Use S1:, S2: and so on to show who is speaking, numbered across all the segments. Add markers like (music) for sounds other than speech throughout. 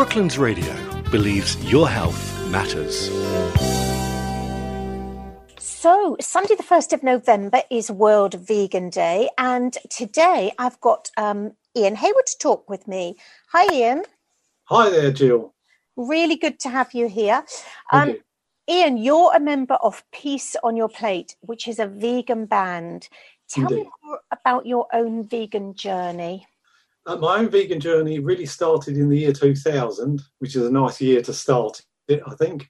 S1: Brooklands Radio believes your health matters.
S2: So, Sunday, the 1st of November, is World Vegan Day, and today I've got um, Ian Hayward to talk with me. Hi, Ian.
S3: Hi there, Jill.
S2: Really good to have you here. Um, you. Ian, you're a member of Peace on Your Plate, which is a vegan band. Tell Indeed. me more about your own vegan journey.
S3: Uh, my own vegan journey really started in the year 2000, which is a nice year to start it, I think.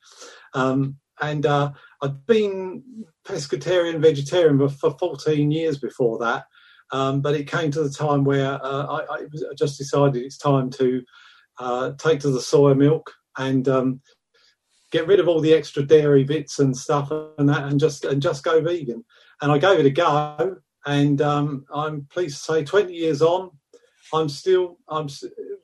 S3: Um, and uh, I'd been pescatarian, vegetarian for 14 years before that. Um, but it came to the time where uh, I, I, just decided it's time to uh, take to the soya milk and um, get rid of all the extra dairy bits and stuff and that, and just and just go vegan. And I gave it a go, and um, I'm pleased to say, 20 years on, I'm still I'm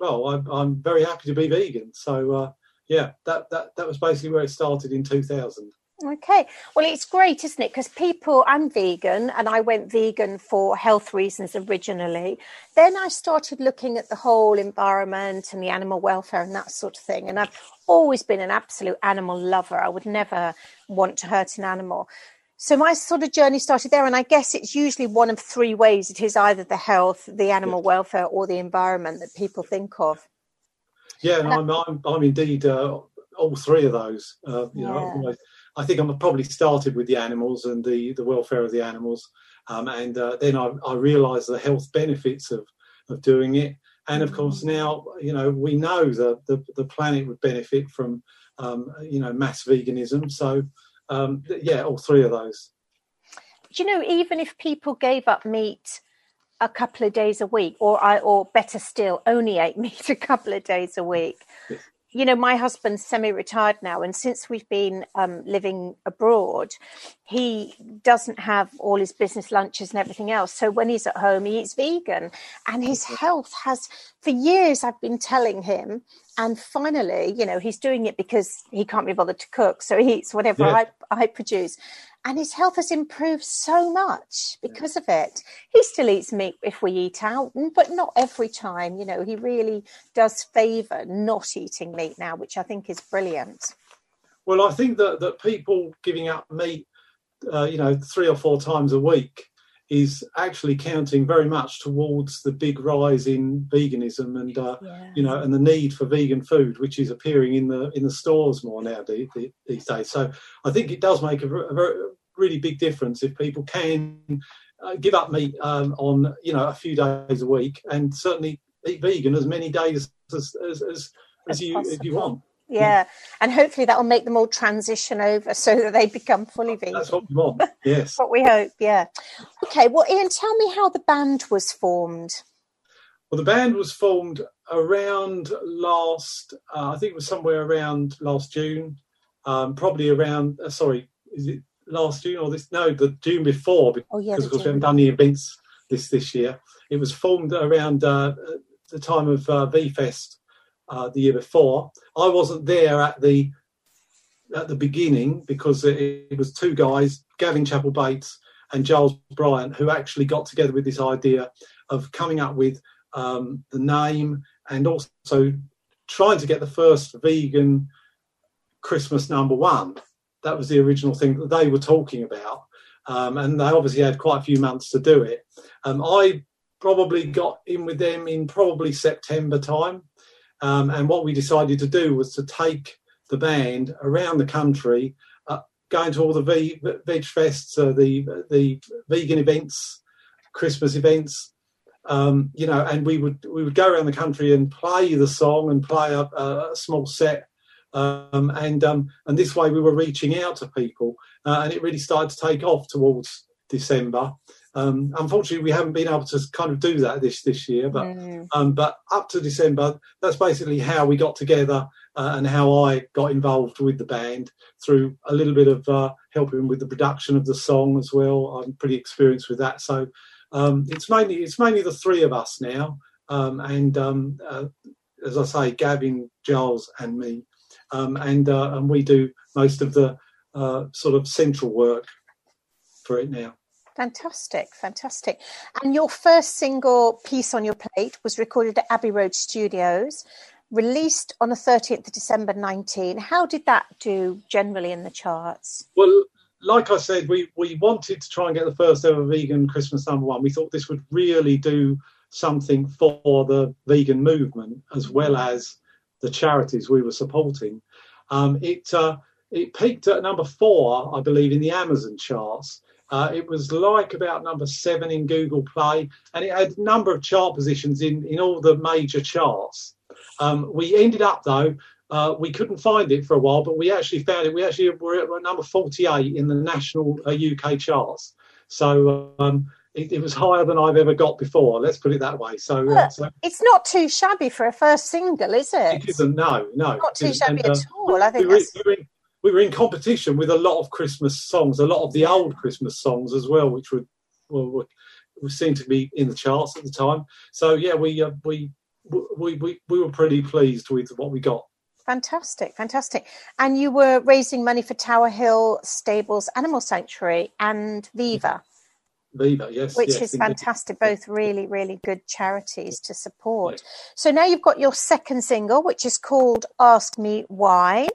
S3: well, I'm, I'm very happy to be vegan. So uh, yeah, that that that was basically where it started in 2000.
S2: Okay. Well, it's great, isn't it? Because people, I'm vegan and I went vegan for health reasons originally. Then I started looking at the whole environment and the animal welfare and that sort of thing. And I've always been an absolute animal lover. I would never want to hurt an animal. So my sort of journey started there. And I guess it's usually one of three ways it is either the health, the animal welfare, or the environment that people think of.
S3: Yeah, and I'm, I'm, I'm indeed uh, all three of those. Uh, you yeah. know, I think I'm probably started with the animals and the, the welfare of the animals. Um, and uh, then I, I realised the health benefits of, of doing it. And of course, mm. now you know we know that the, the planet would benefit from um, you know mass veganism. So um, yeah, all three of those.
S2: Do you know even if people gave up meat a couple of days a week, or I, or better still, only ate (laughs) meat a couple of days a week, you know, my husband's semi-retired now, and since we've been um, living abroad, he doesn't have all his business lunches and everything else. So when he's at home, he eats vegan, and his health has. For years, I've been telling him, and finally, you know, he's doing it because he can't be bothered to cook, so he eats whatever yeah. I, I produce and his health has improved so much because of it. He still eats meat if we eat out, but not every time. You know, he really does favour not eating meat now, which I think is brilliant.
S3: Well, I think that that people giving up meat, uh, you know, three or four times a week is actually counting very much towards the big rise in veganism and uh, yeah. you know and the need for vegan food which is appearing in the in the stores more now these, these days so i think it does make a, a very really big difference if people can uh, give up meat um, on you know a few days a week and certainly eat vegan as many days as as, as, as you possible. if you want
S2: yeah and hopefully that will make them all transition over so that they become fully vegan.
S3: that's what we want (laughs) yes.
S2: What we hope yeah. Okay well ian tell me how the band was formed.
S3: Well the band was formed around last uh, i think it was somewhere around last june. Um, probably around uh, sorry is it last June or this no the June before because oh, yeah, of course June. we haven't done the events this this year. It was formed around uh, the time of uh, V Fest uh, the year before. I wasn't there at the at the beginning because it, it was two guys, Gavin Chapel Bates and Giles Bryant, who actually got together with this idea of coming up with um, the name and also trying to get the first vegan Christmas number one that was the original thing that they were talking about. Um, and they obviously had quite a few months to do it. Um, I probably got in with them in probably September time. Um, and what we decided to do was to take the band around the country, uh, going to all the veg fests, uh, the the vegan events, Christmas events, um, you know, and we would we would go around the country and play the song and play a, a small set um, and um, and this way we were reaching out to people, uh, and it really started to take off towards December. Um, unfortunately, we haven't been able to kind of do that this this year, but um, but up to December, that's basically how we got together uh, and how I got involved with the band through a little bit of uh, helping with the production of the song as well. I'm pretty experienced with that, so um, it's mainly it's mainly the three of us now, um, and um, uh, as I say, Gavin, Giles, and me um, and uh, and we do most of the uh, sort of central work for it now.
S2: Fantastic, fantastic. And your first single, Peace on Your Plate, was recorded at Abbey Road Studios. released on the 30th of December 19. How did that do generally in the charts?
S3: Well, like I said, we, we wanted to try and get the first ever vegan Christmas number one. We thought this would really do something for the vegan movement as well as the charities we were supporting. Um, it uh, it peaked at number four, I believe, in the Amazon charts. Uh, it was like about number seven in Google Play, and it had a number of chart positions in, in all the major charts. Um, we ended up, though, uh, we couldn't find it for a while, but we actually found it. We actually were at number 48 in the national uh, UK charts. So um, it, it, was higher than I've ever got before. Let's put it that way. So, uh, so,
S2: it's not too shabby for a first single, is it?
S3: It isn't. No, no.
S2: Not too shabby and, at uh, all. I think
S3: we were, we, were in, we were in competition with a lot of Christmas songs, a lot of the old Christmas songs as well, which were, were, were, seemed to be in the charts at the time. So yeah, we uh, we, we we we were pretty pleased with what we got.
S2: Fantastic, fantastic. And you were raising money for Tower Hill Stables Animal Sanctuary and Viva.
S3: Viva, yes.
S2: Which
S3: yes,
S2: is fantastic. Both really, really good charities to support. So now you've got your second single, which is called Ask Me Why.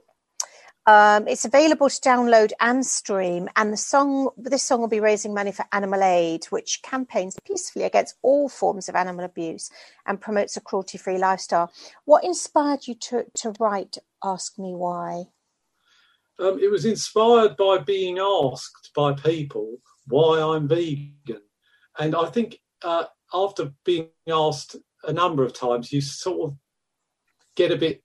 S2: Um, it's available to download and stream, and the song this song will be raising money for Animal Aid, which campaigns peacefully against all forms of animal abuse and promotes a cruelty-free lifestyle. What inspired you to to write "Ask Me Why"?
S3: Um, it was inspired by being asked by people why I'm vegan, and I think uh, after being asked a number of times, you sort of get a bit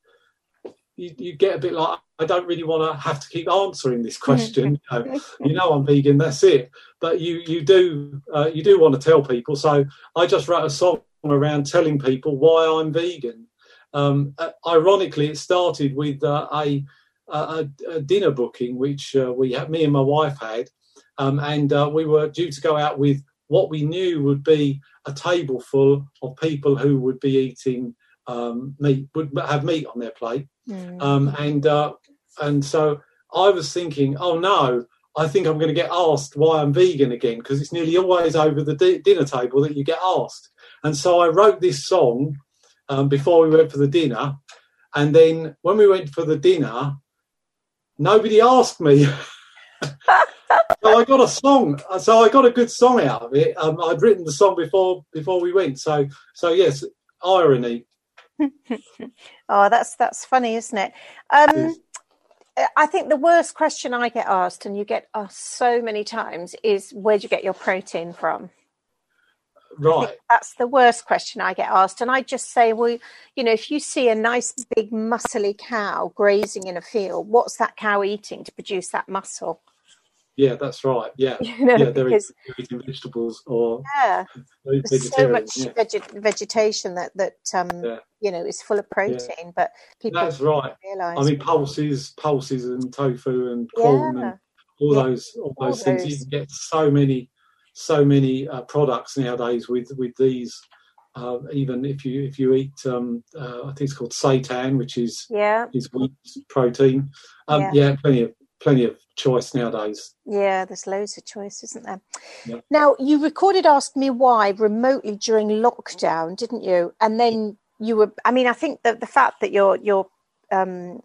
S3: you, you get a bit like I don't really want to have to keep answering this question. (laughs) you, know, you know, I'm vegan. That's it. But you you do uh, you do want to tell people. So I just wrote a song around telling people why I'm vegan. Um, uh, ironically, it started with uh, a, a, a, dinner booking which uh, we had, me and my wife had, um, and uh, we were due to go out with what we knew would be a table full of people who would be eating um, meat, would have meat on their plate. Mm. Um, and uh, and so I was thinking, oh no, I think I'm going to get asked why I'm vegan again because it's nearly always over the di- dinner table that you get asked. And so I wrote this song um, before we went for the dinner, and then when we went for the dinner, nobody asked me. (laughs) so I got a song. So I got a good song out of it. Um, I'd written the song before before we went. So so yes, irony. (laughs)
S2: oh, that's that's funny, isn't it? Um, I think the worst question I get asked, and you get asked so many times, is where do you get your protein from?
S3: Right.
S2: That's the worst question I get asked. And I just say, well, you know, if you see a nice big muscly cow grazing in a field, what's that cow eating to produce that muscle?
S3: Yeah, that's right. Yeah, (laughs) you know, yeah, they're, because, eating vegetables or
S2: yeah, there's so much yeah. vegetation that that um yeah. you know is full of protein, yeah. but people
S3: that's right. Realize. I mean, pulses, pulses, and tofu and corn and all those all, all those things. You can get so many so many uh, products nowadays with with these. Uh, even if you if you eat, um, uh, I think it's called seitan, which is
S2: yeah
S3: is wheat protein. Um, yeah. yeah, plenty of plenty of choice nowadays.
S2: Yeah, there's loads of choice, isn't there? Yep. Now, you recorded Ask Me Why remotely during lockdown, didn't you? And then you were, I mean, I think that the fact that you're, you're, um,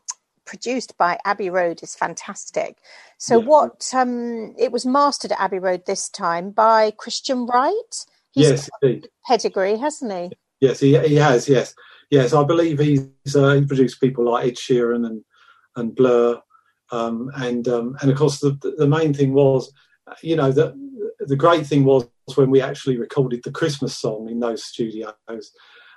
S2: produced by Abbey Road is fantastic. So yeah. what um it was mastered at Abbey Road this time by Christian Wright.
S3: He's yes, indeed.
S2: pedigree, hasn't he?
S3: Yes, he he has. Yes, yes. I believe he's uh, he produced people like Ed Sheeran and and Blur um, and um, and of course, the the main thing was, you know, the the great thing was when we actually recorded the Christmas song in those studios.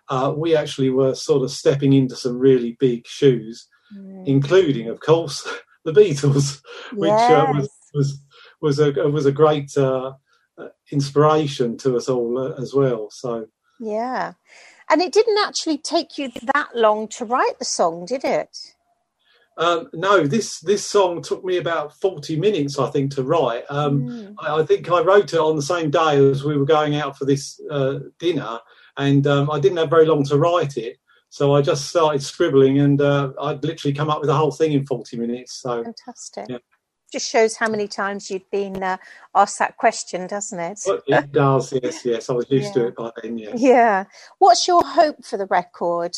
S3: Uh, we actually were sort of stepping into some really big shoes, mm. including, of course, (laughs) the Beatles, which yes. uh, was was was a was a great uh, inspiration to us all uh, as well. So
S2: yeah, and it didn't actually take you that long to write the song, did it?
S3: Um, no, this this song took me about forty minutes, I think, to write. Um, mm. I, I, think I wrote it on the same day as we were going out for this uh, dinner, and um, I didn't have very long to write it. So I just started scribbling, and uh, I'd literally come up with the whole thing in forty minutes. So
S2: fantastic! Yeah. Just shows how many times you'd been uh, asked that question, doesn't it?
S3: Well, it does. Yes, yes. I was used yeah. to it by then. Yes.
S2: Yeah. What's your hope for the record?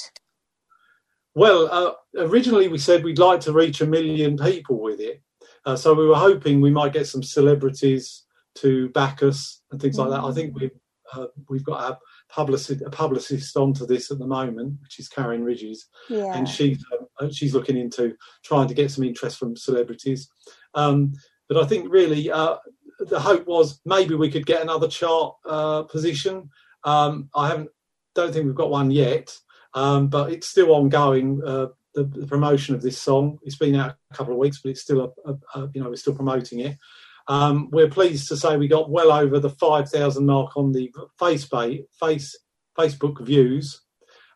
S3: Well, uh, originally we said we'd like to reach a million people with it. Uh, so we were hoping we might get some celebrities to back us and things like that. I think we've uh, we've got a publicist a publicist onto this at the moment, which is Karen Ridges,
S2: Yeah.
S3: and she's uh, she's looking into trying to get some interest from celebrities. Um, but I think really uh, the hope was maybe we could get another chart uh, position. Um, I haven't don't think we've got one yet, um, but it's still ongoing. Uh, the, the promotion of this song. It's been out a couple of weeks, but it's still a, a, a you know we're still promoting it. Um, we're pleased to say we got well over the 5,000 mark on the face, face Facebook views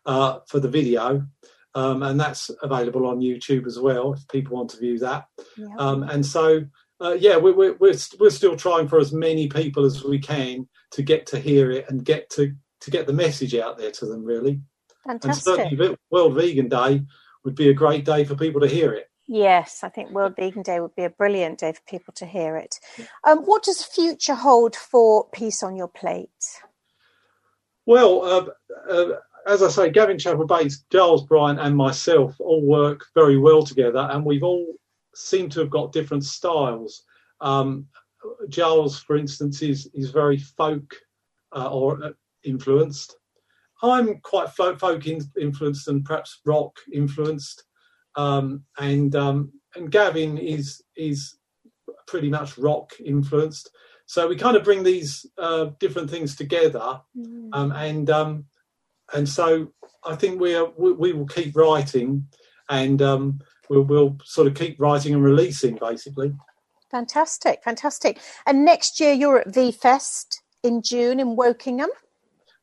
S3: uh, for the video. Um, and that's available on YouTube as well if people want to view that.
S2: Yeah.
S3: Um, and so, uh, yeah, we're, we're, we're, we're still trying for as many people as we can to get to hear it and get to, to get the message out there to them, really. And certainly, World Vegan Day would be a great day for people to hear it.
S2: Yes, I think World Vegan Day would be a brilliant day for people to hear it. Um, what does future hold for Peace on Your Plate?
S3: Well, uh, uh, as I say, Gavin Chapel Bates, Giles Bryant, and myself all work very well together, and we've all seemed to have got different styles. Um, Giles, for instance, is is very folk uh, or uh, influenced. I'm quite folk, folk in, influenced and perhaps rock influenced, um, and um, and Gavin is is pretty much rock influenced. So we kind of bring these uh, different things together, um, and um, and so I think we are, we, we will keep writing, and um, we'll, we'll sort of keep writing and releasing basically.
S2: Fantastic, fantastic. And next year you're at V Fest in June in Wokingham.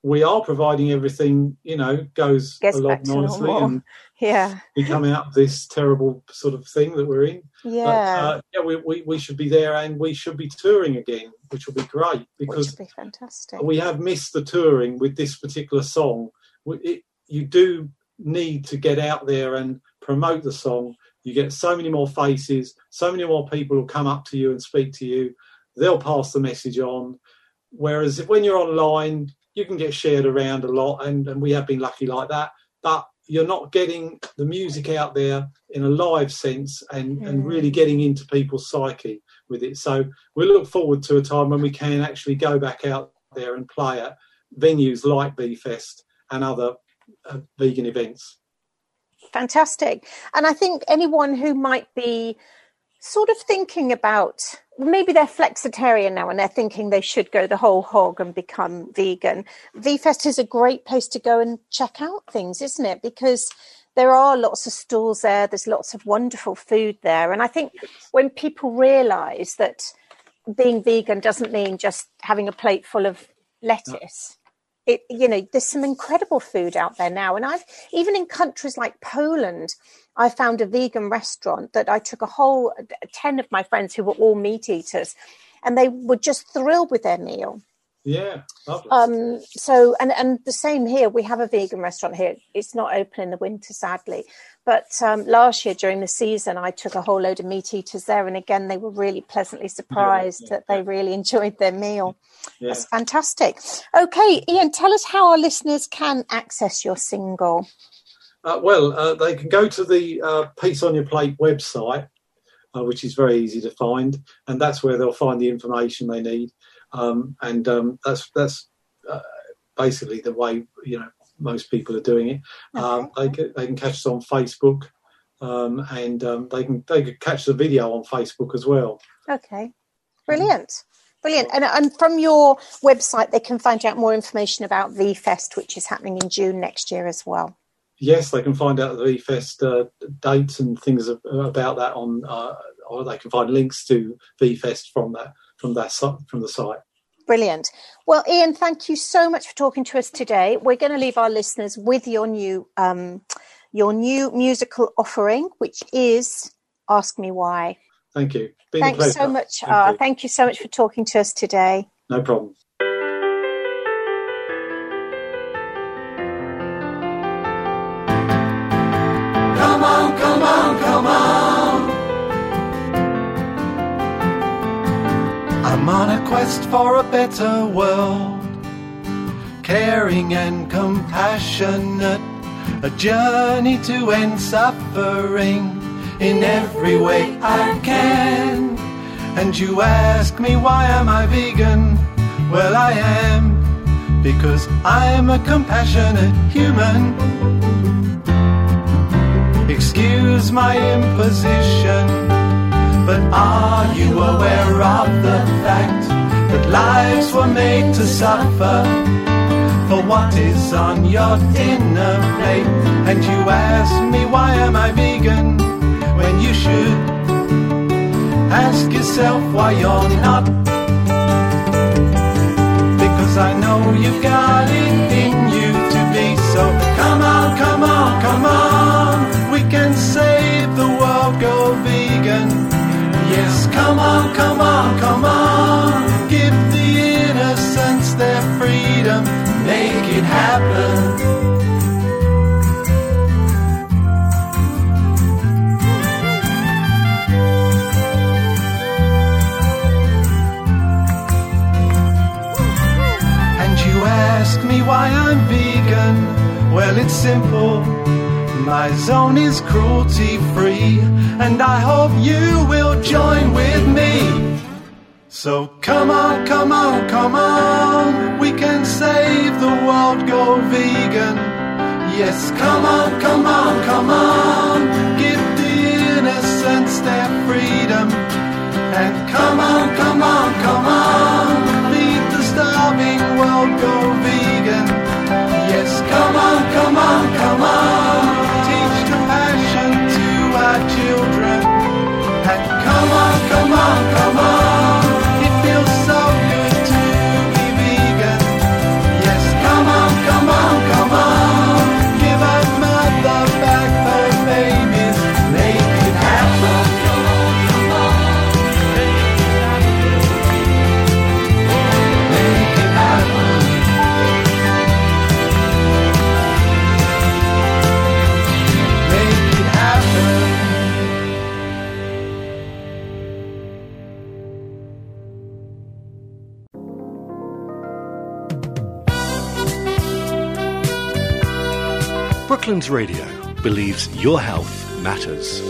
S3: We are providing everything, you know, goes
S2: Gets
S3: along nicely, and (laughs)
S2: Yeah,
S3: we come out this terrible sort of thing that we're in.
S2: yeah.
S3: But, uh, yeah, we, we, we should be there, and we should be touring again, which will be great because
S2: be fantastic.
S3: we have missed the touring with this particular song. It, you do need to get out there and promote the song. You get so many more faces, so many more people will come up to you and speak to you. They'll pass the message on. Whereas if when you're online, you can get shared around a lot, and, and we have been lucky like that. But you're not getting the music out there in a live sense and, and really getting into people's psyche with it. So we look forward to a time when we can actually go back out there and play at venues like V Fest and other uh, vegan events.
S2: Fantastic. And I think anyone who might be sort of thinking about maybe they're flexitarian now and they're thinking they should go the whole hog and become vegan. VFest is a great place to go and check out things, isn't it? Because there are lots of stalls there, there's lots of wonderful food there. And I think when people realize that being vegan doesn't mean just having a plate full of lettuce. It, you know, there's some incredible food out there now. And I've, even in countries like Poland, I found a vegan restaurant that I took a whole uh, 10 of my friends who were all meat eaters and they were just thrilled with their meal.
S3: Yeah.
S2: Um, so, and, and the same here, we have a vegan restaurant here. It's not open in the winter, sadly. But um, last year during the season, I took a whole load of meat eaters there. And again, they were really pleasantly (laughs) surprised
S3: yeah,
S2: that they really enjoyed their meal. (laughs)
S3: yeah.
S2: That's fantastic. Okay, Ian, tell us how our listeners can access your single.
S3: Uh, well, uh, they can go to the uh, Peace on Your Plate website, uh, which is very easy to find, and that's where they'll find the information they need. Um, and um, that's that's uh, basically the way you know most people are doing it. Um, they can, they can catch us on Facebook, um, and um, they can they can catch the video on Facebook as well.
S2: Okay, brilliant. Brilliant. And, and from your website, they can find out more information about the fest, which is happening in June next year as well.
S3: Yes, they can find out the VFest uh, dates and things about that on, uh, or they can find links to VFest from that from that from the site.
S2: Brilliant. Well, Ian, thank you so much for talking to us today. We're going to leave our listeners with your new um, your new musical offering, which is "Ask Me Why."
S3: Thank you. Been
S2: Thanks so much.
S3: Thank
S2: uh,
S3: you.
S2: thank you so much for talking to us today.
S3: No problem.
S4: On a quest for a better world. Caring and compassionate,
S3: a journey to end suffering in every way I can. And you ask me why am I vegan? Well, I am because I'm a compassionate human. Excuse my imposition, but are you aware of the fact that lives were made to suffer? For what is on your dinner plate? And you ask me why am I vegan when you should ask yourself why you're not. Because I know you've got it in you to be so. Come on, come on, come on. Come on, come on, come on. Give the innocents their freedom. Make it happen. And you ask me why I'm vegan. Well, it's simple. My zone is cruelty free, and I hope you will join with me. So come on, come on, come on. We can save the world, go vegan. Yes, come on, come on, come on. Give the innocents their freedom. And come on, come on, come on. Lead the starving world, go vegan. Yes, come on, come on, come on.
S1: Brooklands Radio believes your health matters.